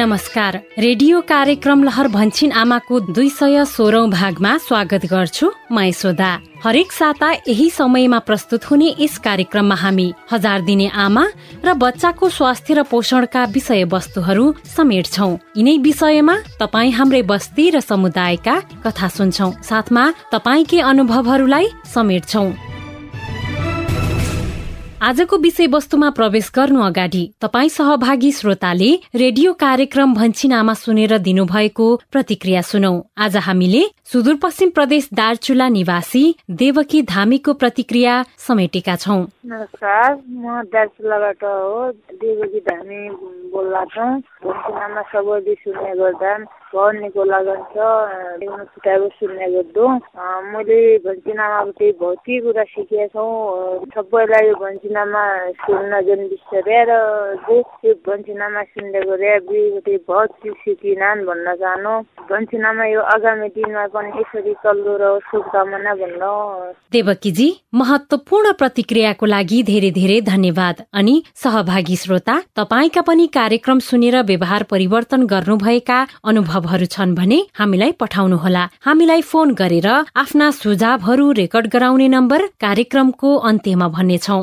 नमस्कार। रेडियो कार्यक्रम लहर भन्छिन आमाको दुई सय सोह्रौं भागमा स्वागत गर्छु म यशोदा हरेक साता यही समयमा प्रस्तुत हुने यस कार्यक्रममा हामी हजार दिने आमा र बच्चाको स्वास्थ्य र पोषणका विषय वस्तुहरू समेट्छौ यिनै विषयमा तपाईँ हाम्रै बस्ती र समुदायका कथा सुन्छौ। साथमा तपाईँकै अनुभवहरूलाई समेट्छौ आजको विषयवस्तुमा प्रवेश गर्नु अगाडि तपाईँ सहभागी श्रोताले रेडियो कार्यक्रम भन्छिनामा सुनेर दिनुभएको प्रतिक्रिया सुनौ। आज हामीले सुदूरपश्चिम प्रदेश दार्चुला निवासी देवकी धामीको प्रतिक्रिया समेटेका छौ। नमस्कार म दार्चुलाबाट हो देवकी धामी बोल्ला भन्छिनामा सबैले सुन्ने गर्दा पढ्नेको लगन छ किताब सुन्ने गर्दो। मैले भन्छिनामाबाट बहुत कुरा सिकेका छौँ। सबैलाई भन्छिनामा सुन्न जुन बिस्तारै र यो भन्छिनामा सुन्दै गरे चिज सिकिनान् भन्न चाहनु। भन्छिनामा यो आगामी दिनमा देवकीजी महत्वपूर्ण प्रतिक्रियाको लागि धेरै धेरै धन्यवाद। अनि सहभागी श्रोता तपाईँका पनि कार्यक्रम सुनेर व्यवहार परिवर्तन गर्नुभएका अनुभव सुझावहरू छन् भने हामीलाई पठाउनुहोला। हामीलाई फोन गरेर आफ्ना सुझावहरू रेकर्ड गराउने नम्बर कार्यक्रमको अन्त्यमा भन्नेछौ।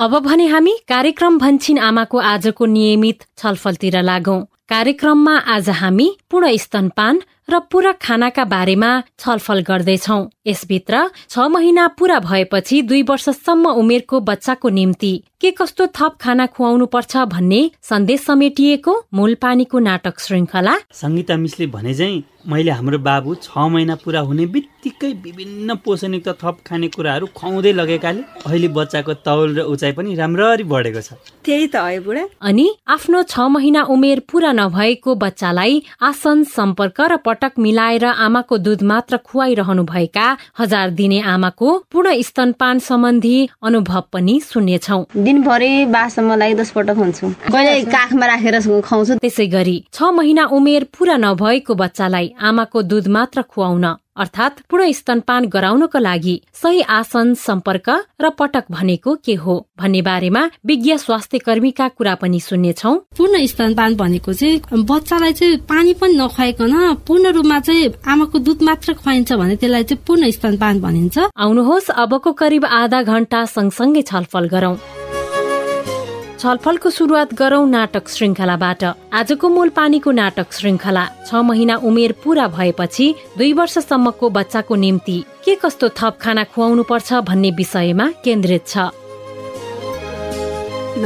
अब भने हामी कार्यक्रम भन्छिन आमाको आजको नियमित छलफलतिर लागौं। कार्यक्रममा आज हामी पूर्ण स्तनपान र पूरक खानाका बारेमा छलफल गर्दैछौ। यसभित्र छ महिना पूरा भएपछि दुई वर्षसम्म उमेरको बच्चाको निम्ति के कस्तो थप खाना खुवाउनु पर्छ भन्ने सन्देश समेटिएको मूल पानीको नाटक श्रृङ्खला। सङ्गीता मिसले भने चाहिँ मैले हाम्रो बाबु छ महिना पुरा हुने बित्तिकै विभिन्न पोषणयुक्त थप खाने कुराहरू खुवाउँदै लगेकाले अहिले बच्चाको तौल र उचाइ पनि राम्ररी बढेको छ। त्यही त है बुढा। अनि आफ्नो छ महिना उमेर पुरा नभएको बच्चालाई आसन सम्पर्क र पटक मिलाएर आमाको दुध मात्र खुवाइरहनु भएका हजार दिने आमाको पूर्ण स्तनपान सम्बन्धी अनुभव पनि सुन्नेछौ। दिनभरि दस पटक हुन्छु। कहिले काखमा राखेर खुवाउँछु। त्यसै गरी छ महिना उमेर पूरा नभएको बच्चालाई आमाको दुध मात्र खुवाउन अर्थात् पूर्ण स्तनपान गराउनको लागि सही आसन सम्पर्क र पटक भनेको के हो भन्ने बारेमा विज्ञ स्वास्थ्य कर्मीका कुरा पनि सुन्नेछौ। पूर्ण स्तनपान भनेको चाहिँ बच्चालाई चाहिँ पानी पनि नखुवाइकन पूर्ण रूपमा चाहिँ आमाको दुध मात्र खुवाइन्छ भने त्यसलाई चाहिँ पूर्ण स्तनपान भनिन्छ। आउनुहोस् अबको करिब आधा घण्टा सँगसँगै छलफल गरौं। छलफलको सुरुवात गरौं नाटक श्रृङ्खलाबाट आजको मूल पानीको नाटक श्रृङ्खला छ महिना उमेर पूरा भएपछि दुई वर्षसम्मको बच्चाको निम्ति के कस्तो थप खाना खुवाउनु पर्छ भन्ने विषयमा केन्द्रित छ।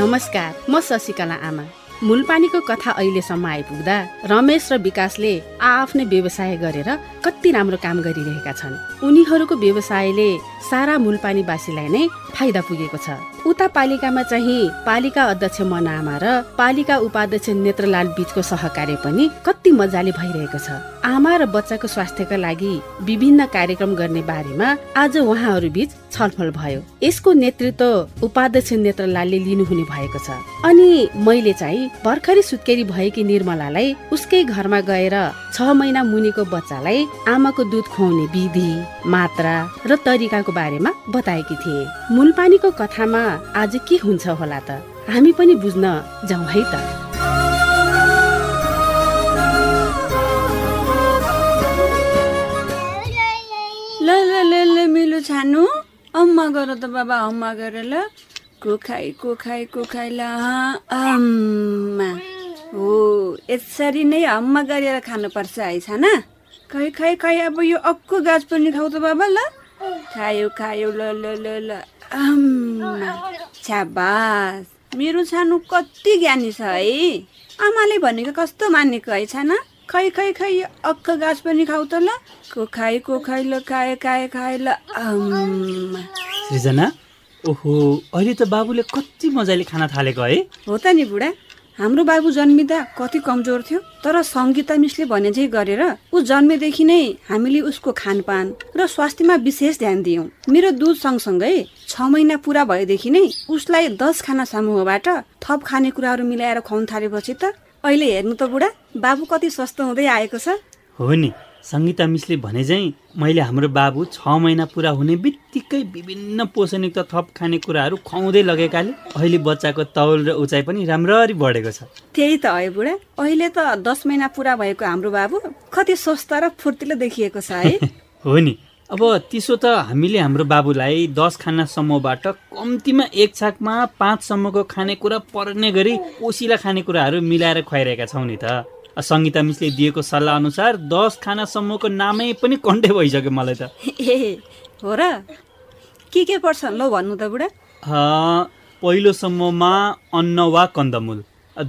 नमस्कार म शशिकला आमा। मूलपानीको कथा अहिलेसम्म आइपुग्दा रमेश र विकासले आफ्नै व्यवसाय गरेर कति राम्रो काम गरिरहेका छन्। उनीहरूको व्यवसायले सारा मूलपानीवासीलाई नै फाइदा पुगेको छ। उता पालिकामा चाहिँ पालिका अध्यक्ष मनामा र पालिका उपाध्यक्ष नेत्रलाल बीचको सहकार्य पनि कति मजाले भइरहेको छ। आमा र बच्चाको स्वास्थ्यका लागि विभिन्न कार्यक्रम गर्ने बारेमा आज उहाँहरू बीच छलफल भयो। यसको नेतृत्व उपाध्यक्ष नेत्रलालले लिनुहुने भएको छ। अनि मैले चाहिँ भर्खरै सुत्केरी भएकी निर्मलालाई उसकै घरमा गएर छ महिना मुनिको बच्चालाई आमाको दुध खुवाउने विधि मात्रा र तरिकाको बारेमा बताएकी थिए। मूलपानीको कथामा आज के हुन्छ होला त? हामी पनि बुझ्न जाउँ है त? ल छानु। अम्मा गर त बाबा अम्मा गर ल। कुखाइ कुखाइ कुखाइ ल अम्मा। हो यसरी नै अम्मा गरेर खानुपर्छ है छाना खै खै खै अब यो अक्को गाछ पनि खाउ त बाबा ल। खायो खायो ल ल ल ल। छ्याबास मेरो सानो कति ज्ञानी छ है। आमाले भनेको कस्तो मानेको है छाना खै खै खै अक्क गाछ पनि खाउ त ल। को खाइ को खाइ ल खाए खाए खाए ल। सृजना ओहो अहिले त बाबुले कति मजाले खाना थालेको है। हो त नि बुढा। हाम्रो बाबु जन्मिँदा कति कमजोर थियो तर सङ्गीता मिसले भने चाहिँ गरेर ऊ जन्मेदेखि नै हामीले उसको खानपान र स्वास्थ्यमा विशेष ध्यान दियौँ। मेरो दुध सँगसँगै छ महिना पुरा भएदेखि नै उसलाई दस खाना समूहबाट थप खानेकुराहरू मिलाएर खुवाउनु थालेपछि त अहिले हेर्नु त बुढा बाबु कति स्वस्थ हुँदै आएको छ। हो नि। सङ्गीता मिसले भने चाहिँ मैले हाम्रो बाबु छ महिना पुरा हुने बित्तिकै विभिन्न पोषणयुक्त थप खानेकुराहरू खुवाउँदै लगेकाले अहिले बच्चाको तौल र उचाइ पनि राम्ररी बढेको छ। त्यही त है बुढा। अहिले त दस महिना पुरा भएको हाम्रो बाबु कति स्वस्थ र फुर्तिलो देखिएको छ है। हो नि। अब त्यसो त हामीले हाम्रो बाबुलाई दस खाना समूहबाट कम्तीमा एक छाकमा पाँचसम्मको खानेकुरा पर्ने गरी ओसिला खानेकुराहरू मिलाएर खुवाइरहेका छौँ नि त। सङ्गीता मिसले दिएको सल्लाह अनुसार दस खाना समूहको नामै पनि कन्टे भइसक्यो मलाई त। ए हो र? के के पर्छ ल भन्नु त बुढा? पहिलो समूहमा अन्न वा कन्दमूल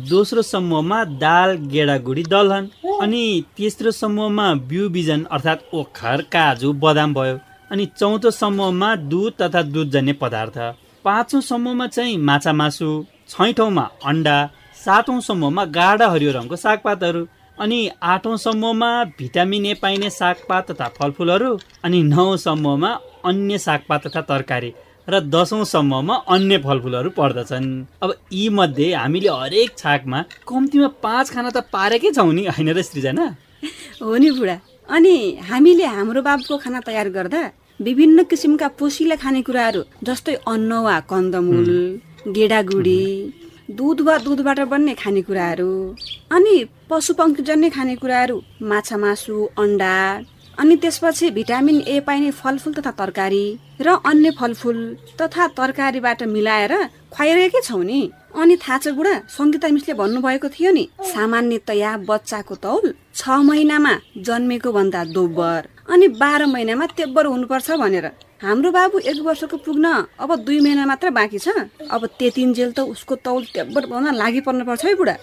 दोस्रो समूहमा दाल गेडागुडी दलहन अनि तेस्रो समूहमा बिउ बिजन अर्थात् ओखर काजु बदाम भयो अनि चौथो समूहमा दुध तथा दुधजन्य पदार्थ पाँचौँ समूहमा चाहिँ माछा मासु छैठौँमा अन्डा सातौँ समूहमा गाढा हरियो रङको सागपातहरू अनि आठौँ समूहमा भिटामिन ए पाइने सागपात तथा फलफुलहरू अनि नौ समूहमा अन्य सागपात तथा तरकारी र दसौँ समूहमा अन्य फलफुलहरू पर्दछन्। अब यी मध्ये हामीले हरेक छाकमा कम्तीमा पाँच खाना त पारेकै छौँ नि होइन र सृजना हो नि बुढा। अनि हामीले हाम्रो बाबुको खाना तयार गर्दा विभिन्न किसिमका पोसिला खानेकुराहरू जस्तै अन्न वा कन्दमूल गेडागुडी दुध वा दुधबाट बन्ने खानेकुराहरू अनि पशुपङ्खीजन्य खानेकुराहरू माछा मासु अन्डा अनि त्यसपछि भिटामिन ए पाइने फलफुल तथा तरकारी र अन्य फलफुल तथा तरकारीबाट मिलाएर खुवाइरहेकै छौँ नि। अनि थाहा छ बुढा सङ्गीता मिसले भन्नुभएको थियो नि सामान्यतया बच्चाको तौल छ महिनामा जन्मेको भन्दा दोब्बर। अनि बाह्र महिनामा तेब्बर हुनुपर्छ भनेर। हाम्रो बाबु एक वर्षको पुग्न अब दुई महिना मात्र बाँकी छ। अब त्यतिन्जेल त उसको तौल तेब्बर बनाउन लागि पर्नु पर्छ है बुढा।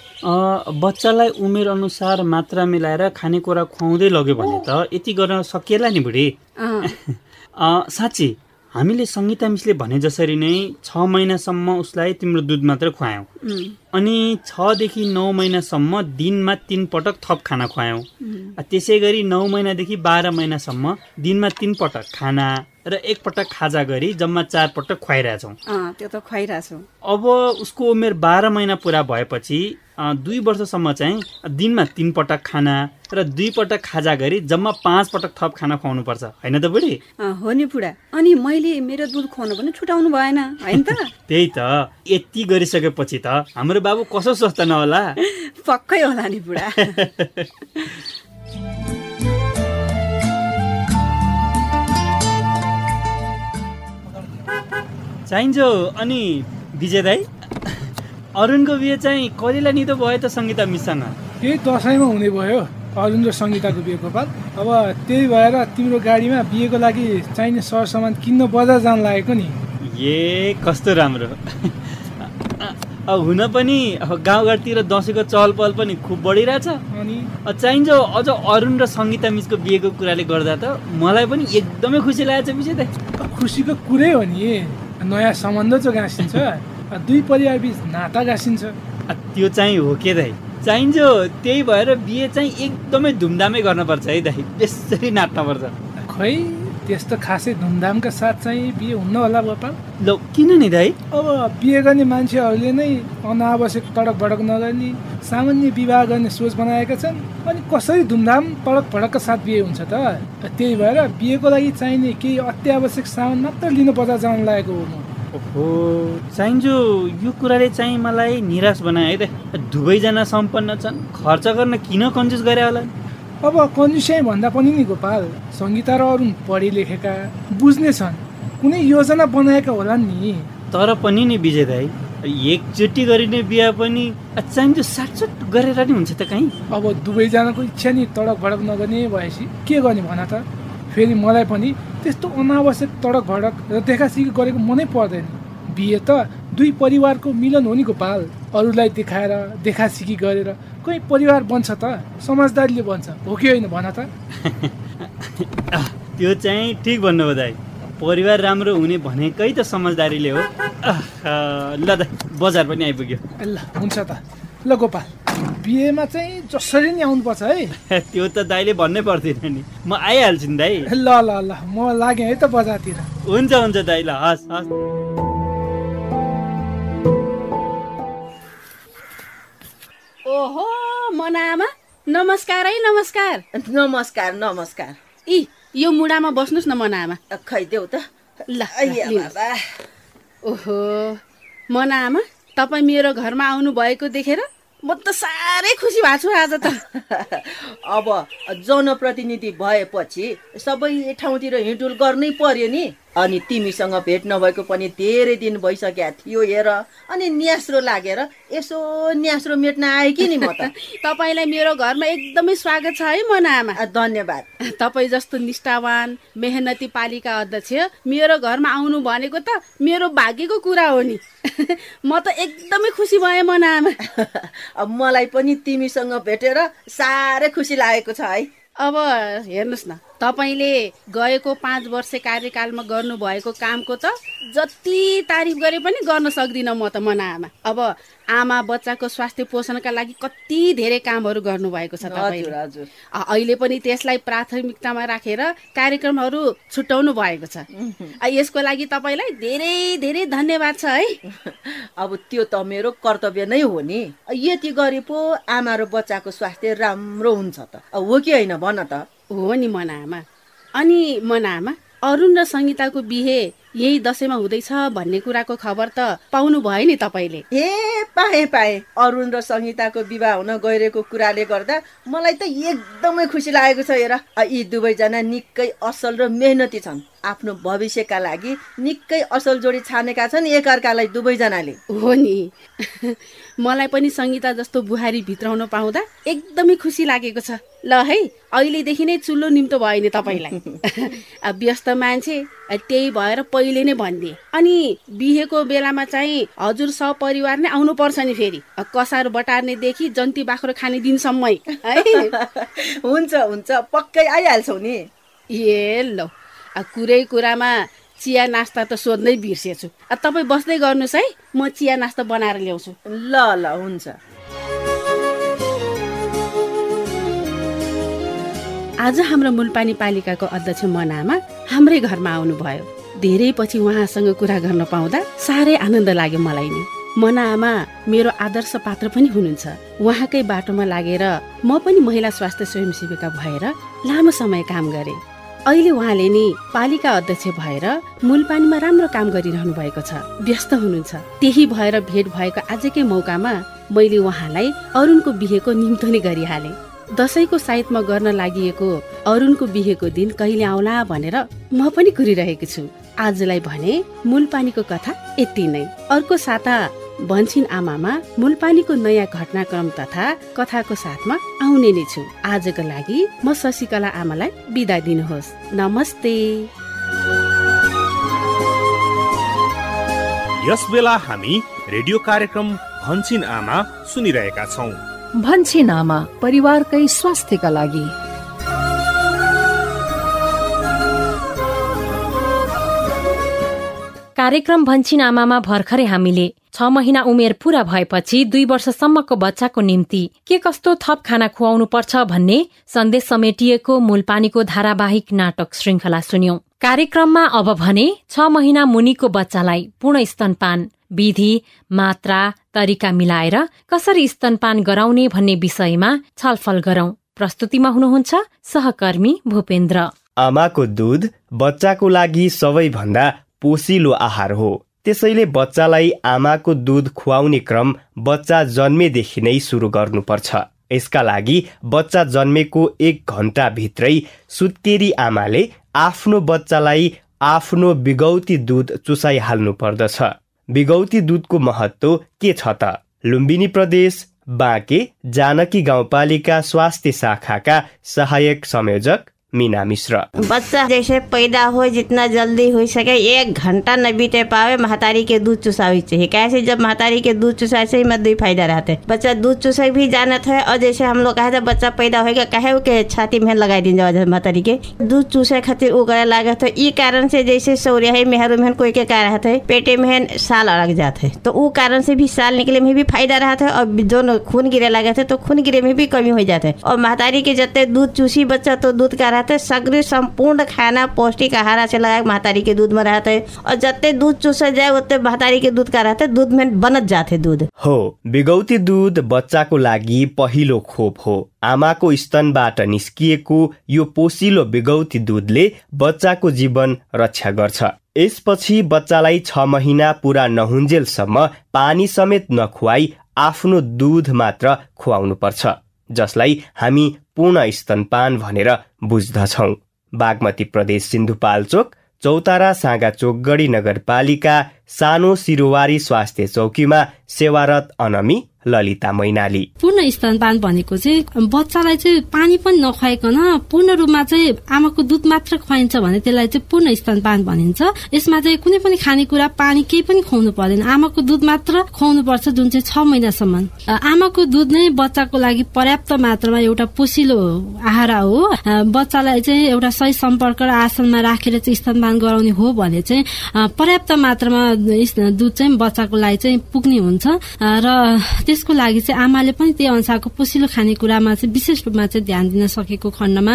बच्चालाई उमेर अनुसार मात्रा मिलाएर खानेकुरा खुवाउँदै लग्यो भने त यति गर्न सकिएला नि बुढी। साँच्ची हामीले सङ्गीता मिसले भने जसरी नै छ महिनासम्म उसलाई तिम्रो दुध मात्र खुवायौँ। अनि छदेखि नौ महिनासम्म दिनमा तिन पटक थप खाना खुवायौँ। त्यसै गरी नौ महिनादेखि बाह्र महिनासम्म दिनमा तिन पटक खाना। र एकपटक खाजा गरी जम्मा चार पटक खुवाइरहेछौँ। त्यो त खुवाइरहेको छु अब उसको उमेर बाह्र महिना पुरा भएपछि दुई वर्षसम्म चाहिँ दिनमा तिन पटक खाना र दुई पटक खाजा गरी जम्मा पाँच पटक थप खाना खुवाउनु पर्छ होइन त बुढी? हो नि बुढा। अनि मैले मेरो दुध खुवाउनु पनि छुटाउनु भएन। होइन त? त्यही त। यति गरिसकेपछि त हाम्रो बाबु कसो स्वस्थ नहोला? पक्कै होला नि बुढा। चाहिन्छ अनि विजय दाई अरुणको बिहे चाहिँ कहिलेलाई निदो भयो त सङ्गीता मिससँग यही दसैँमा हुने भयो अर्जुन र सङ्गीताको बिहेको बात अब त्यही भएर तिम्रो गाडीमा बिहेको लागि चाहिने सरसामान किन्न बजार जान लागेको नि। ए कस्तो राम्रो। अब हुन पनि अब गाउँघरतिर दसैँको चहल पहल पनि खुब बढिरहेछ। अनि? चाहिन्छ अझ अरुण र सङ्गीता मिसको बिहेको कुराले गर्दा त मलाई पनि एकदमै खुसी लागेको छ विजय दाई। खुसीको कुरै हो नि। नयाँ सम्बन्ध चाहिँ गाँसिन्छ। दुई परिवार बिच नाता गाँसिन्छ। त्यो चाहिँ हो के दाइ? चाहिन्छ त्यही भएर बिहे चाहिँ एकदमै धुमधामै गर्नुपर्छ है दाइ। त्यसरी नाच्नुपर्छ खै? त्यस्तो खासै धुमधामका साथ चाहिँ बिहे हुन्न होला गोपाल ल किन नि दाइ अब बिहे गर्ने मान्छेहरूले नै अनावश्यक तडक भडक नगर्ने सामान्य विवाह गर्ने सोच बनाएका छन् अनि कसरी धुमधाम तडक भडकका साथ बिहे हुन्छ त? त्यही भएर बिहेको लागि चाहिने केही अत्यावश्यक सामान मात्र लिन बजार जान लागेको हो म। ओहो चाहिन्छ यो कुराले चाहिँ मलाई निराश बनायो है त दुवैजना सम्पन्न छन् खर्च गर्न किन कन्जुस गरे होला? अब कन्जुस्याइ भन्दा पनि नि गोपाल सङ्गीता र अरुण पढे लेखेका बुझ्ने छन्। कुनै योजना बनाएका होलान् नि। तर पनि नि विजय दाई एकचोटि गरिने बिहा पनि चाहिन्छ साटसुट गरेर नि हुन्छ त कहीँ। अब दुवैजनाको इच्छा नि तडक भडक नगर्ने भएपछि के गर्ने भन त? फेरि मलाई पनि त्यस्तो अनावश्यक तडक भडक र देखासिखी गरेको मनै पर्दैन। बिहे त दुई परिवारको मिलन हो नि गोपाल। अरूलाई देखाएर देखासिखी गरेर कोही परिवार बन्छ त? समझदारीले बन्छ। हो कि होइन भन त? त्यो चाहिँ ठिक भन्नुभयो दाइ परिवार राम्रो हुने भनेकै त समझदारीले हो। ल दाइ बजार पनि आइपुग्यो। ल हुन्छ त। ल गोपाल बिहेमा चाहिँ जसरी नि आउनुपर्छ है। त्यो त दाइले भन्नै पर्दैन नि। म आइहाल्छु नि दाइ ल ल ल म लागेँ है त बजारतिर। हुन्छ हुन्छ दाइ ल हस् हस्। ओहो! मनामा नमस्कार है नमस्कार। नमस्कार नमस्कार। इ यो मुढामा बस्नुहोस् न मनामा खै देऊ त। ल ओहो। मनामा तपाईँ मेरो घरमा आउनु भएको देखेर म त साह्रै खुसी भएको छु आज त। अब जनप्रतिनिधि भएपछि सबै ठाउँतिर हिँडुल गर्नै पर्यो नि। अनि तिमीसँग भेट नभएको पनि धेरै दिन भइसकेका थियो हेर। अनि न्यास्रो लागेर यसो न्यास्रो मेट्न आएँ कि नि म त? तपाईँलाई मेरो घरमा एकदमै स्वागत छ है मनामा आ, धन्यवाद। तपाईँ जस्तो निष्ठावान मेहनती पालिका अध्यक्ष मेरो घरमा आउनु भनेको त मेरो भाग्यको कुरा हो नि। म त एकदमै खुसी भएँ मनामा अब मलाई पनि तिमीसँग भेटेर साह्रै खुसी लागेको छ है। अब हेर्नुहोस् न तपाईँले गएको पाँच वर्ष कार्यकालमा गर्नुभएको कामको त जति तारिफ गरे पनि गर्न सक्दिनँ म त मनामा। अब आमा बच्चाको स्वास्थ्य पोषणका लागि कति धेरै कामहरू गर्नुभएको छ तपाईँले। अ- अहिले पनि त्यसलाई प्राथमिकतामा राखेर कार्यक्रमहरू छुट्याउनु भएको छ। यसको लागि तपाईँलाई धेरै धेरै धन्यवाद छ है। अब त्यो त मेरो कर्तव्य नै हो नि। यति गरे पो आमा र बच्चाको स्वास्थ्य राम्रो हुन्छ त। हो कि होइन भन त? हो नि मनामा। अनि मनामा अरुण र सङ्गीताको बिहे यही दसैँमा हुँदैछ भन्ने कुराको खबर त पाउनु भयो नि तपाईँले। ए पाएँ पाएँ। अरुण र सङ्गीताको विवाह हुन गइरहेको कुराले गर्दा मलाई त एकदमै खुसी लागेको छ हेर। यी दुवैजना निकै असल र मेहनती छन्। आफ्नो भविष्यका लागि निकै असल जोडी छानेका छन् एकअर्कालाई दुवैजनाले। हो नि। मलाई पनि सङ्गीता जस्तो बुहारी भित्राउन पाउँदा एकदमै खुसी लागेको छ। ल है अहिलेदेखि नै चुल्लो निम्तो भयो नि तपाईँलाई। व्यस्त मान्छे त्यही भएर पहिले नै भनिदिए अनि बिहेको बेलामा चाहिँ हजुर सपरिवार नै आउनुपर्छ नि फेरि। कसार बटार्नेदेखि जन्ती बाख्रो खाने दिनसम्मै। है? हुन्छ हुन्छ। पक्कै आइहाल्छौ नि। ए ल। कुरै कुरामा चिया नास्ता त सोध्नै बिर्सेछु। तपाईँ बस्दै गर्नुहोस् है। म चिया नास्ता बनाएर ल्याउँछु। ल ल। हुन्छ। आज हाम्रो मुलपानी पालिकाको अध्यक्ष मनामा हाम्रै घरमा आउनुभयो। धेरै पछि उहाँसँग कुरा गर्न पाउँदा साह्रै आनन्द लाग्यो मलाई नि। मनामा मेरो आदर्श पात्र पनि हुनुहुन्छ। उहाँकै बाटोमा लागेर म पनि महिला स्वास्थ्य स्वयंसेविका भएर लामो समय काम गरेँ। अहिले उहाँले नि पालिका अध्यक्ष भएर मूलपानीमा राम्रो काम गरिरहनु भएको छ व्यस्त हुनुहुन्छ। त्यही भएर भेट भएको आजकै मौकामा मैले उहाँलाई अरुणको बिहेको निम्तो नै गरिहालेँ। दसैँको साइतमा गर्न लागि अरुणको बिहेको दिन कहिले आउला भनेर म पनि कुरिरहेको छु। आजलाई भने मूलपानीको कथा यति नै। अर्को साता भन्छिन आमामा मूलपानीको नयाँ घटनाक्रम तथा कथाको साथमा आउने नै छु। आजको लागि म शशिकला आमालाई बिदा दिनुहोस्। नमस्ते। यस बेला हामी रेडियो कार्यक्रम भन्छिन आमा सुनिरहेका छौँ। भन्छिन आमा परिवारकै स्वास्थ्यका लागि। कार्यक्रम भन्छिन आमामा भर्खरै हामीले छ महिना उमेर पूरा भएपछि दुई वर्षसम्मको बच्चाको निम्ति के कस्तो थप खाना खुवाउनु पर्छ भन्ने सन्देश समेटिएको मूलपानीको धारावाहिक नाटक श्रृङ्खला सुन्यौं। कार्यक्रममा अब भने छ महिना मुनिको बच्चालाई पूर्ण स्तनपान विधि मात्रा तरिका मिलाएर कसरी स्तनपान गराउने भन्ने विषयमा छलफल गरौं। प्रस्तुतिमा हुनुहुन्छ सहकर्मी भूपेन्द्र। आमाको दुध बच्चाको लागि सबैभन्दा पोसिलो आहार हो। त्यसैले बच्चालाई आमाको दुध खुवाउने क्रम बच्चा जन्मेदेखि नै सुरु गर्नुपर्छ। यसका लागि बच्चा जन्मेको एक घन्टा भित्रै सुत्केरी आमाले आफ्नो बच्चालाई आफ्नो बिगौती दुध चुसाइहाल्नु पर्दछ। बिगौती दुधको महत्व के छ त? लुम्बिनी प्रदेश बाँके जानकी गाउँपालिका स्वास्थ्य शाखाका सहायक संयोजक मीना मिश्र। बच्चा जैसे पैदा हो जितना जल्दी हो सके, एक घंटा न बीते पावे महतारी के दूध चुसावी चाहिए। कैसे जब महतारी के दूध चुसाए से ही में दुई फ़ायदा रहते। बच्चा दूध चुसाई भी जानत है और जैसे हम लोग कहे बच्चा पैदा होगा कहे के छाती में लगाई दिन जाओ महतारी के। दूध चूसे खातिर उ करे लागत है। ई कारण से जैसे सौरिया मेहरू मेहन कोई के का रहते है, पेटे में साल अड़क जाते है। तो उ कारण से भी साल निकले में भी फ़ायदा रहता है और जो खून गिरे लगे थे तो खून गिरे में भी कमी हो जाते और महतारी के जते दूध चूसी बच्चा तो दूध का है सगरे संपूर्ण खाना पौष्टिक आहार से लगा महतारी के दूध में रहता और जते दूध चूसा जाए उतने महतारी के दूध का रहता दूध में बनत जाते दूध। हो बिगौती दूध बच्चाको लागि पहिलो खोप हो। आमाको स्तनबाट निस्किएको यो पोसिलो बिगौती दूधले बच्चाको जीवन रक्षा गर्छ। यसपछि बच्चालाई छ महिना पुरा नहुन्जेलसम्म पानी समेत नखुवाई आफ्नो दूध मात्र खुवाउनु पर्छ जसलाई हामी पूर्ण स्तनपान भनेर बुझ्दछौ। बागमती प्रदेश सिन्धुपाल्चोक चौतारा साँगाचोक गढी नगरपालिका सानो सिरुवारी स्वास्थ्य चौकीमा सेवारत अनमी ललिता मैनाली। पूर्ण स्तनपान भनेको चाहिँ बच्चालाई चाहिँ पानी पनि नखुवाइकन पूर्ण रूपमा चाहिँ आमाको दुध मात्र खुवाइन्छ भने त्यसलाई चाहिँ पूर्ण स्तनपान भनिन्छ। यसमा चाहिँ कुनै पनि खानेकुरा पानी केही पनि खुवाउनु पर्दैन। आमाको दुध मात्र खुवाउनु पर्छ जुन चाहिँ छ महिनासम्म। आमाको दुध नै बच्चाको लागि पर्याप्त मात्रामा एउटा पोसिलो आहार हो। बच्चालाई चाहिँ एउटा सही सम्पर्क र आसनमा राखेर चाहिँ स्तनपान गराउने हो भने चाहिँ पर्याप्त मात्रामा दुध चाहिँ बच्चाको लागि चाहिँ पुग्ने हुन्छ। र त्यसको लागि चाहिँ आमाले पनि त्यही अनुसारको पोसिलो खानेकुरामा चाहिँ विशेष रूपमा चाहिँ ध्यान दिन सकेको खण्डमा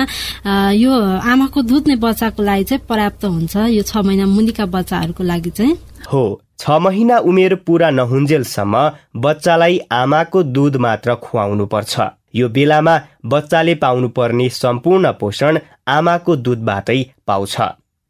यो आमाको दुध नै बच्चाको लागि चाहिँ पर्याप्त हुन्छ यो छ महिना मुनिका बच्चाहरूको लागि चाहिँ। हो छ महिना उमेर पुरा नहुन्जेलसम्म बच्चालाई आमाको दुध मात्र खुवाउनु पर्छ यो बेलामा बच्चाले पाउनुपर्ने सम्पूर्ण पोषण आमाको दुधबाटै पाउँछ।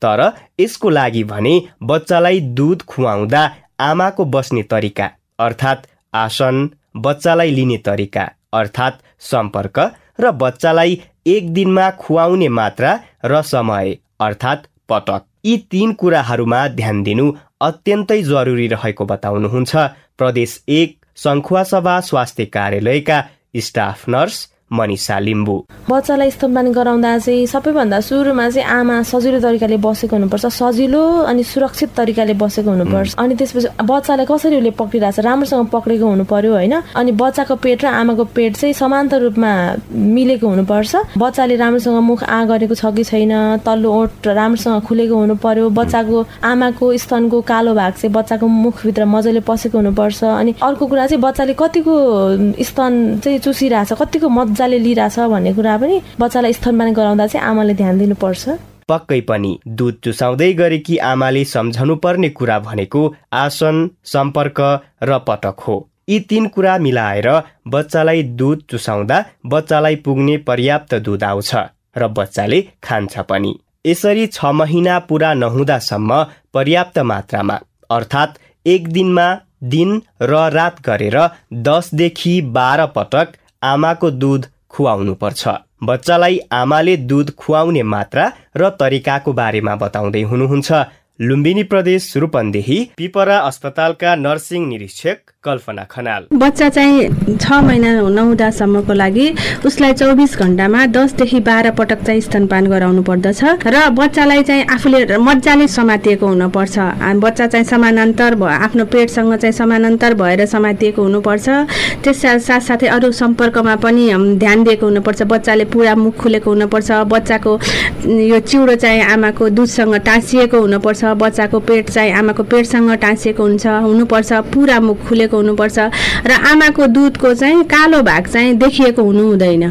तर यसको लागि भने बच्चालाई दुध खुवाउँदा आमाको बस्ने तरिका अर्थात् आसन बच्चालाई लिने तरिका अर्थात् सम्पर्क र बच्चालाई एक दिनमा खुवाउने मात्रा र समय अर्थात् पटक। यी तीन कुराहरूमा ध्यान दिनु अत्यन्तै जरुरी रहेको बताउनुहुन्छ। प्रदेश एक सङ्खुवासभा स्वास्थ्य कार्यालयका स्टाफ नर्स मनिषा लिम्बू। बच्चालाई स्तनपान गराउँदा चाहिँ सबैभन्दा सुरुमा चाहिँ आमा सजिलो तरिकाले बसेको हुनुपर्छ। सजिलो अनि सुरक्षित तरिकाले बसेको हुनुपर्छ। अनि त्यसपछि बच्चालाई कसरी उसले पक्रिरहेको छ राम्रोसँग पक्रेको हुनु पर्यो होइन। अनि बच्चाको पेट र आमाको पेट चाहिँ समान्तर रूपमा मिलेको हुनुपर्छ। बच्चाले राम्रोसँग मुख आ गरेको छ कि छैन तल्लो ओठ राम्रोसँग खुलेको हुनु पर्यो बच्चाको आमाको स्तनको कालो भाग चाहिँ बच्चाको मुखभित्र मजाले पसेको हुनुपर्छ। अनि अर्को कुरा चाहिँ बच्चाले कतिको स्तन चाहिँ चुसिरहेछ कतिको मजा मजाले लिइरहेछ भन्ने कुरा पनि बच्चालाई स्तनपान गराउँदा चाहिँ आमाले ध्यान दिनुपर्छ। पक्कै पनि दुध चुसाउँदै गरेकी आमाले सम्झनु पर्ने कुरा भनेको आसन सम्पर्क र पटक हो। यी तीन कुरा मिलाएर बच्चालाई दुध चुसाउँदा बच्चालाई पुग्ने पर्याप्त दुध आउँछ र बच्चाले खान्छ पनि। यसरी छ महिना पुरा नहुँदासम्म पर्याप्त मात्रामा अर्थात् एक दिनमा दिन र रात गरेर दसदेखि बाह्र पटक आमाको दुध खुवाउनु पर्छ बच्चालाई आमाले दुध खुवाउने मात्रा र तरिकाको बारेमा बताउँदै हुनुहुन्छ। लुम्बिनी प्रदेश रूपन्देही पिपरा अस्पतालका नर्सिङ निरीक्षक कल्पना खनाल। बच्चा चाहिँ छ महिना नहुँदासम्मको लागि उसलाई चौबिस घन्टामा दसदेखि बाह्र पटक चाहिँ स्तनपान गराउनु पर्दछ र बच्चालाई चाहिँ आफूले मजाले समातिएको हुनुपर्छ। बच्चा चाहिँ समानान्तर भयो आफ्नो पेटसँग चाहिँ समानान्तर भएर समातिएको हुनुपर्छ। त्यस साथसाथै अरू सम्पर्कमा पनि ध्यान दिएको हुनुपर्छ। बच्चाले पुरा मुख खुलेको हुनुपर्छ। बच्चाको यो चिउडो चाहिँ आमाको दुधसँग टाँसिएको हुनुपर्छ। बच्चाको पेट चाहिँ आमाको पेटसँग टाँसिएको हुन्छ हुनुपर्छ। पुरा मुख खुलेको हुनुपर्छ र आमाको दुधको चाहिँ कालो भाग चाहिँ देखिएको हुनु हुँदैन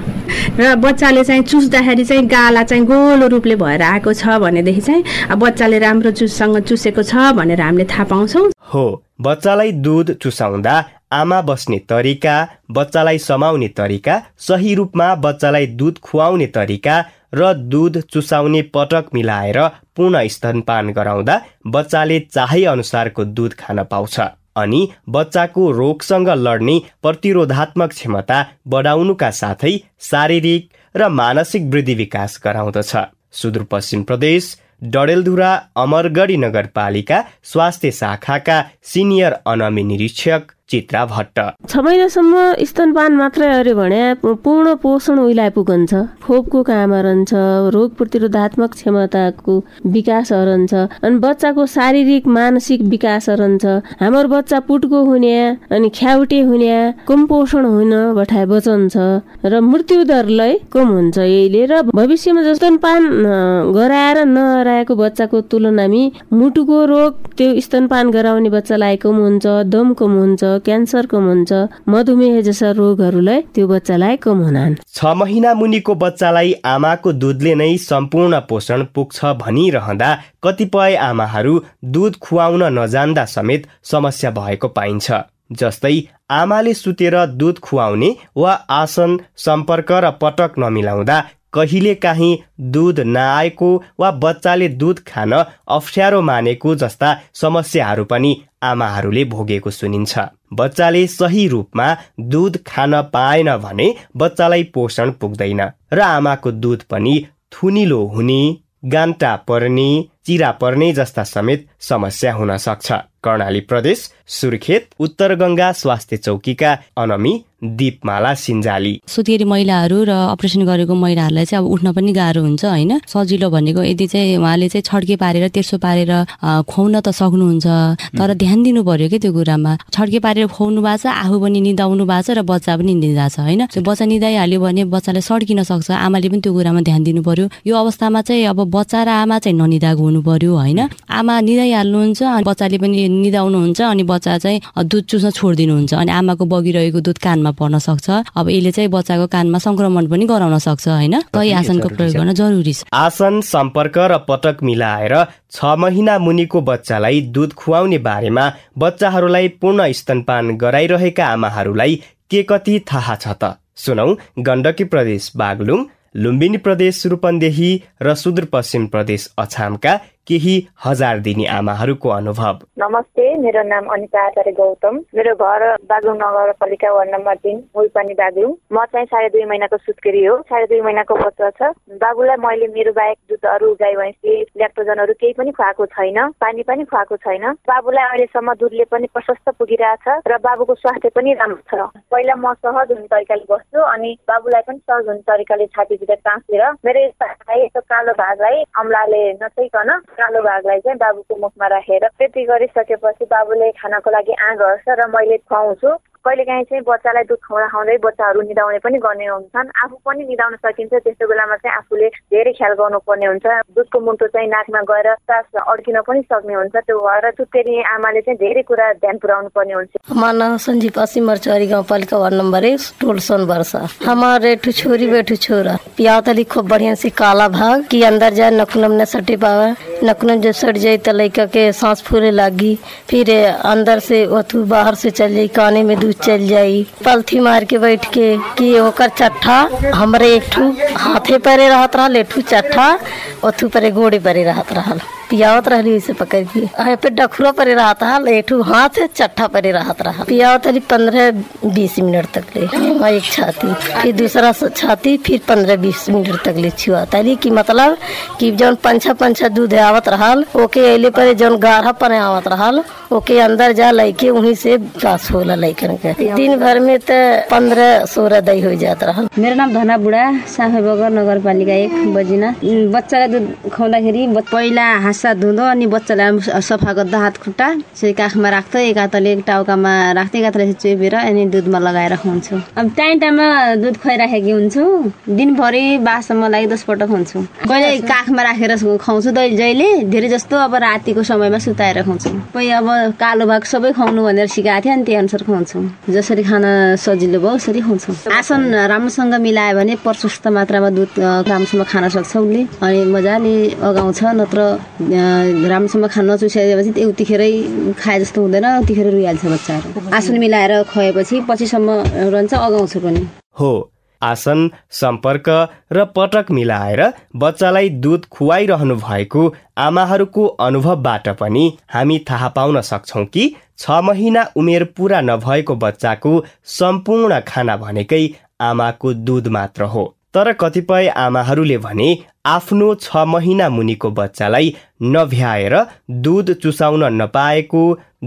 र बच्चाले चाहिँ चुस्दाखेरि चाहिँ गाला चाहिँ गोलो रूपले भएर आएको छ भनेदेखि चाहिँ बच्चाले राम्रो चुससँग चुसेको छ भनेर हामीले थाहा पाउँछौँ। हो बच्चालाई दुध चुसाउँदा आमा बस्ने तरिका बच्चालाई समाउने तरिका सही रूपमा बच्चालाई दुध खुवाउने तरिका र दुध चुसाउने पटक मिलाएर पूर्ण स्तनपान गराउँदा बच्चाले चाहे अनुसारको दुध खान पाउँछ। अनि बच्चाको रोगसँग लड्ने प्रतिरोधात्मक क्षमता बढाउनुका साथै शारीरिक र मानसिक वृद्धि विकास गराउँदछ। सुदूरपश्चिम प्रदेश डडेलधुरा अमरगढी नगरपालिका स्वास्थ्य शाखाका सिनियर अनमी निरीक्षक चित्रा भट्ट। छ महिनासम्म स्तनपान मात्रै अरे भने पूर्ण पोषण उहिले पुगन्छ। खोपको काम रहन्छ रोग प्रतिरोधात्मक क्षमताको विकास रहन्छ अनि बच्चाको शारीरिक मानसिक विकास रहन्छ। हाम्रो बच्चा पुटको हुने अनि ख्याउटे हुने कम पोषण हुन बठाए बचन्छ र मृत्यु दरलाई कम हुन्छ यहीले र भविष्यमा स्तनपान गराएर नहराएको बच्चाको तुलनामी मुटुको रोग त्यो स्तनपान गराउने बच्चालाई कम हुन्छ दम कम हुन्छ क्यान्सर कम हुन्छ मधुमेह जस्ता रोगहरूलाई त्यो बच्चालाई कम हुनान्। छ महिना मुनिको बच्चालाई आमाको दुधले नै सम्पूर्ण पोषण पुग्छ भनिरहँदा कतिपय आमाहरू दुध खुवाउन नजान्दा समेत समस्या भएको पाइन्छ। जस्तै आमाले सुतेर दुध खुवाउने वा आसन सम्पर्क र पटक नमिलाउँदा कहिले काहीँ दुध नआएको वा बच्चाले दुध खान अप्ठ्यारो मानेको जस्ता समस्याहरू पनि आमाहरूले भोगेको सुनिन्छ। बच्चाले सही रूपमा दुध खान पाएन भने बच्चालाई पोषण पुग्दैन र आमाको दुध पनि थुनिलो हुने गान्टा पर्ने चिरा पर्ने जस्ता समेत समस्या हुन सक्छ। कर्णाली प्रदेश सुर्खेत उत्तर गङ्गा स्वास्थ्य चौकीका अनमी दिपमाला सिन्जाली। सुतेरी महिलाहरू र अपरेसन गरेको महिलाहरूलाई चाहिँ अब उठ्न पनि गाह्रो हुन्छ होइन? सजिलो भनेको यदि चाहिँ उहाँले चाहिँ छड्के पारेर तेर्सो पारेर खुवाउन त सक्नुहुन्छ तर ध्यान दिनु पर्यो कि त्यो कुरामा? छड्के पारेर खुवाउनु भएको छ आफू पनि निदाउनु भएको छ र बच्चा पनि निदिँदा छ होइन? त्यो बच्चा निदाइहाल्यो भने बच्चाले सड्किन सक्छ आमाले पनि त्यो कुरामा ध्यान दिनु पर्यो। यो अवस्थामा चाहिँ अब बच्चा र आमा चाहिँ ननिदाएको हुनु पर्यो होइन? आमा निदाइहाल्नुहुन्छ अनि बच्चाले पनि निदाउनुहुन्छ अनि बच्चा चाहिँ दुध चुस्न छोडिदिनुहुन्छ अनि आमाको बगिरहेको दुध कानमा पर्न सक्छ। अब यसले चाहिँ बच्चाको कानमा संक्रमण पनि गराउन सक्छ होइन? कही आसनको प्रयोग गर्न जरुरी छ। आसन सम्पर्क र पटक मिलाएर छ महिना मुनिको बच्चालाई दुध खुवाउने बारेमा बच्चाहरूलाई पूर्ण स्तनपान गराइरहेका आमाहरूलाई के कति थाहा छ त? सुनौ गण्डकी प्रदेश बागलुङ लुम्बिनी प्रदेश रूपन्देही र सुदूरपश्चिम प्रदेश अछामका केही हजार दिने आमाहरूको अनुभव। नमस्ते मेरो नाम अनिता आचार्य गौतम। मेरो घर बागलुङ नगरपालिका वार्ड नम्बर तिन मुलपानी बागलुङ। म चाहिँ साढे दुई महिनाको सुत्केरी हो। साढे दुई महिनाको बच्चा छ। बाबुलाई मैले मेरो बाहेक दुधहरू गाई भैँसी ल्याक्टोजनहरू केही पनि खुवाएको छैन। पानी पनि खुवाएको छैन। बाबुलाई अहिलेसम्म दुधले पनि प्रशस्त पुगिरहेछ र बाबुको स्वास्थ्य पनि राम्रो छ। पहिला म सहज हुने तरिकाले बस्छु अनि बाबुलाई पनि सहज हुने तरिकाले छातीभित्र टाँसेर मेरो यस्तो कालो भागलाई अम्लाले नचैकन कालो भागलाई चाहिँ बाबुको मुखमा राखेर त्यति गरिसकेपछि बाबुले खानाको लागि आँग गर्छ र मैले खुवाउँछु। कहिलेकाहीँ चाहिँ बच्चालाई दुध खुवाउँदा खुवाउँदै बच्चाहरू निदाउने पनि गर्ने हुन्छन्। आफू पनि निदाउन सकिन्छ। त्यस्तो बेलामा चाहिँ आफूले धेरै ख्याल गर्नुपर्ने हुन्छ। दुधको मुन्टो चाहिँ नाकमा गएर सास अड्किन पनि सक्ने हुन्छ। त्यो भएर चुतेरी आमाले चाहिँ धेरै कुरा ध्यान पुऱ्याउनु पर्ने हुन्छ माना संजीव पश्चिम मरचौरी गाउँपालिका वार्ड नंबर एक टोल सोन वर्षा। हमारे ठू छोरी बेठू छोरा। पिया तली खूब बढ़िया से काला भाग। की अंदर जाए नकुलम न सटे पावे। नकुलम जब सट जाए तो लड़का के सांस फूले लगी। फिर अंदर से अथू बाहर से चल जाई काने में दूध चल जाई। पलथी मार के बैठ के कि ओकर चट्ठा हमरे एक हाथे परे रहत रहा लेठू चट्ठा ओथू परे गोड़े परे रहत रहल। पियावत रहली उसे पकड़ के। अरे पे डखुरा परे रहता हल एठू हाथ चट्ठा परे रहत रहा पियावत रही पंद्रह बीस मिनट तक ले। वहाँ एक छाती, फिर दूसरा छाती, फिर पंद्रह बीस मिनट तक ले छुआ। तली की मतलब कि जौन पंछा पंछा दूध आवत रहा ओके अले पर जौन गाढ़ा पर आवत रहा ओके अंदर जा लैके वहीं से पास होला लैकन के। दिन भर में तो पंद्रह सोलह दही हो जात रहल। मेरो नाम धना बुढा साफे बगर पालिका एक बजिना। बच्चालाई दुध खुवाउँदाखेरि पहिला हाँसा धुँदो अनि बच्चालाई सफा गर्दा हात खुट्टा चाहिँ काखमा राख्थ्यो एक हातले टाउकामा राख्थ्यो एक हातले चोपेर अनि दुधमा लगाएर खुवाउँछु। अब टाइम टाइममा दुध खुवाइराखेकी हुन्छु। दिनभरि बासम्म लागि दसपल्ट खुवाउँछु कहिले काखमा राखेर खुवाउँछु दै जहिले धेरै जस्तो अब रातिको समयमा सुताएर खुवाउँछु। पहिले अब कालो भाग सबै खुवाउनु भनेर सिकाएको थियो अनि त्यही अनुसार खुवाउँछु। जसरी खाना सजिलो भयो उसरी खुवाउँछु। आसन राम्रोसँग मिलायो भने प्रशस्त मात्रामा दुध राम्रोसँग खान सक्छ उसले। अनि मजाले अगाउँछ नत्र राम्रोसँग खान नचुसाइदिएपछि त्यो उतिखेरै खाए जस्तो हुँदैन उतिखेर रुइहाल्छ बच्चाहरू। आसन मिलाएर खुवाएपछि पछिसम्म रहन्छ अगाउँछ पनि। हो आसन सम्पर्क र पटक मिलाएर बच्चालाई दुध खुवाइरहनु भएको आमाहरूको अनुभवबाट पनि हामी थाहा पाउन सक्छौँ कि छ महिना उमेर पुरा नभएको बच्चाको सम्पूर्ण खाना भनेकै आमाको दुध मात्र हो। तर कतिपय आमाहरूले भने आफ्नो छ महिना मुनिको बच्चालाई नभ्याएर दुध चुसाउन नपाएको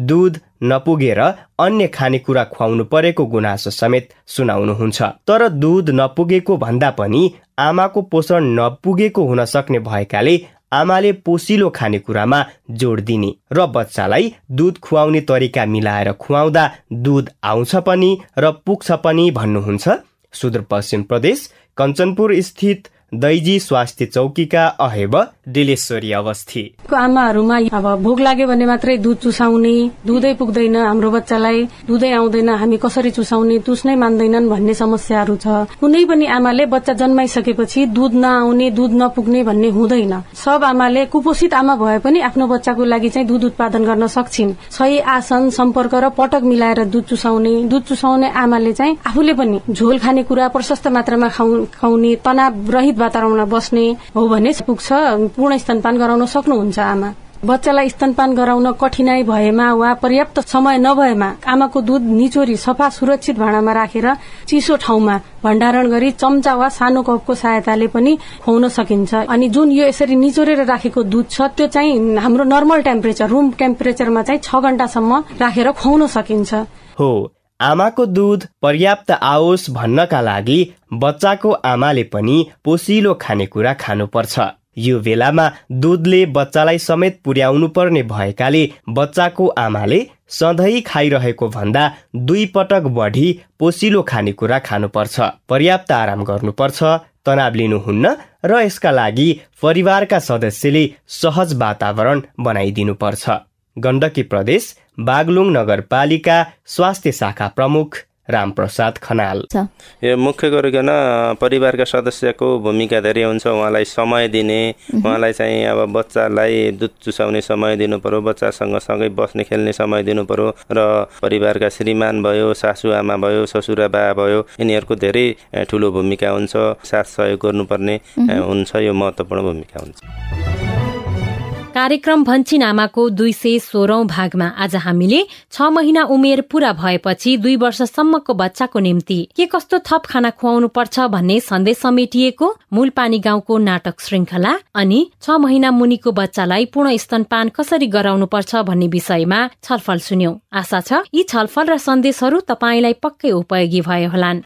दुध नपुगेर अन्य खानेकुरा खुवाउनु परेको गुनासो समेत सुनाउनुहुन्छ। तर दुध नपुगेको भन्दा पनि आमाको पोषण नपुगेको हुन सक्ने भएकाले आमाले पोसिलो खानेकुरामा जोड दिने र बच्चालाई दुध खुवाउने तरिका मिलाएर खुवाउँदा दुध आउँछ पनि र पुग्छ पनि भन्नुहुन्छ सुदूरपश्चिम प्रदेश कंचनपुर स्थित दैजी स्वास्थ्य चौकीका अहेब डिलेश्वरी अवस्थी। आमाहरूमा अब भोक लाग्यो भने मात्रै दुध चुसाउने दुधै पुग्दैन हाम्रो बच्चालाई दुधै आउँदैन हामी कसरी चुसाउने चुस्नै मान्दैनन् भन्ने समस्याहरू छ। कुनै पनि आमाले बच्चा जन्माइसकेपछि दुध नआउने दुध नपुग्ने भन्ने हुँदैन। सब आमाले कुपोषित आमा भए पनि आफ्नो बच्चाको लागि चाहिँ दुध उत्पादन गर्न सक्छिन्। सही आसन सम्पर्क र पटक मिलाएर दुध चुसाउने दुध चुसाउने आमाले चाहिँ आफूले पनि झोल खाने कुरा प्रशस्त मात्रामा खुवाउने तनाव रहित वातावरणमा बस्ने हो भने पुग्छ पूर्ण स्तनपान गराउन सक्नुहुन्छ आमा। बच्चालाई स्तनपान गराउन कठिनाई भएमा वा पर्याप्त समय नभएमा आमाको दुध निचोरी सफा सुरक्षित भाँडामा राखेर चिसो ठाउँमा भण्डारण गरी चम्चा वा सानो कपको सहायताले पनि खुवाउन सकिन्छ। अनि जुन यो यसरी निचोरेर राखेको दुध छ त्यो चाहिँ हाम्रो नर्मल टेम्परेचर रुम टेम्परेचरमा चाहिँ छ घण्टासम्म राखेर खुवाउन सकिन्छ। हो आमाको दुध पर्याप्त आओस् भन्नका लागि बच्चाको आमाले पनि पोसिलो खानेकुरा खानुपर्छ। यो बेलामा दुधले बच्चालाई समेत पुर्याउनु पर्ने भएकाले बच्चाको आमाले सधैँ खाइरहेको भन्दा दुई पटक बढी पोसिलो खानेकुरा खानुपर्छ। पर्याप्त आराम गर्नुपर्छ तनाव लिनुहुन्न र यसका लागि परिवारका सदस्यले सहज वातावरण बनाइदिनुपर्छ। गण्डकी प्रदेश बागलुङ नगरपालिका स्वास्थ्य शाखा प्रमुख रामप्रसाद खनाल। यो मुख्य गरिकन परिवारका सदस्यको भूमिका धेरै हुन्छ। उहाँलाई समय दिने उहाँलाई चाहिँ अब बच्चालाई दुध चुसाउने समय दिनु पर्यो बच्चासँग सँगै बस्ने खेल्ने समय दिनु पर्यो र परिवारका श्रीमान भयो सासु आमा भयो ससुरा बा भयो यिनीहरूको धेरै ठुलो भूमिका हुन्छ। साथ सहयोग गर्नुपर्ने हुन्छ। यो महत्त्वपूर्ण भूमिका हुन्छ। कार्यक्रम भन्छिन आमाको दुई सय सोह्रौं भागमा आज हामीले छ महिना उमेर पूरा भएपछि दुई वर्षसम्मको बच्चाको निम्ति के कस्तो थप खाना खुवाउनु पर्छ भन्ने सन्देश समेटिएको मूलपानी गाउँको नाटक श्रृङ्खला अनि छ महिना मुनिको बच्चालाई पूर्ण स्तनपान कसरी गराउनु पर्छ भन्ने विषयमा छलफल सुन्यौं। आशा छ यी छलफल र सन्देशहरू तपाईँलाई पक्कै उपयोगी भए होलान्।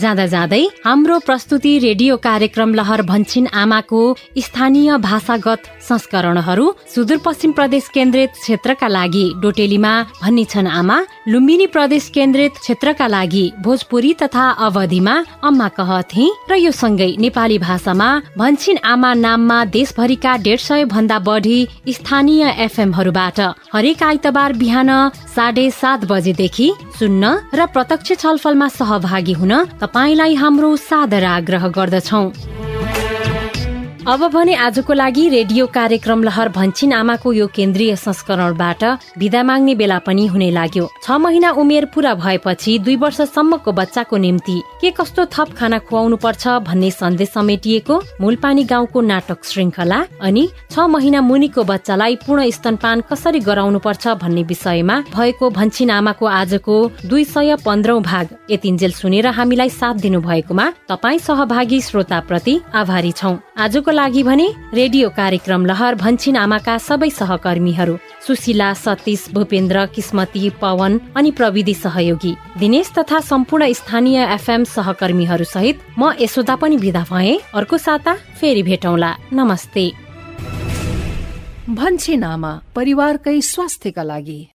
जाँदा जाँदै हाम्रो प्रस्तुति रेडियो कार्यक्रम लहर भन्छिन आमाको स्थानीय भाषागत संस्करणहरू सुदूरपश्चिम प्रदेश केन्द्रित क्षेत्रका लागि डोटेलीमा भनिन्छन् आमा लुम्बिनी प्रदेश केन्द्रित क्षेत्रका लागि भोजपुरी तथा अवधिमा अम्मा कहथे र यो सँगै नेपाली भाषामा भन्छिन आमा नाममा देशभरिका डेढ सय भन्दा बढी स्थानीय एफएमहरूबाट हरेक आइतबार बिहान साढे सात बजेदेखि सुन्न र प्रत्यक्ष छलफलमा सहभागी हुन तपाईँलाई हाम्रो सादर आग्रह गर्दछौ। अब भने आजको लागि रेडियो कार्यक्रम लहर भन्छिन आमाको यो केन्द्रीय संस्करणबाट विदा माग्ने बेला पनि हुने लाग्यो। छ महिना उमेर पूरा भएपछि दुई वर्षसम्मको बच्चाको निम्ति के कस्तो थप खाना खुवाउनु पर्छ भन्ने सन्देश समेटिएको मूलपानी गाउँको नाटक श्रृङ्खला अनि छ महिना मुनिको बच्चालाई पूर्ण स्तनपान कसरी गराउनु पर्छ भन्ने विषयमा भएको भन्छिन आमाको आजको दुई सय पन्ध्रौं भाग। यतिन्जेल सुनेर हामीलाई साथ दिनु भएकोमा तपाईँ सहभागी श्रोता प्रति आभारी छौँ। आजको लागि भने रेडियो कार्यक्रम लहर भन्छिन आमाका सबै सहकर्मीहरू। सुशीला सतीश भूपेन्द्र किस्मती पवन अनि प्रविधि सहयोगी। दिनेश तथा सम्पूर्ण स्थानीय एफएम सहकर्मीहरू सहित म यशोदा पनि विदा भए। अर्को साता फेरि भेटौँला। नमस्ते। भन्छे नामा परिवारकै स्वास्थ्यका लागि।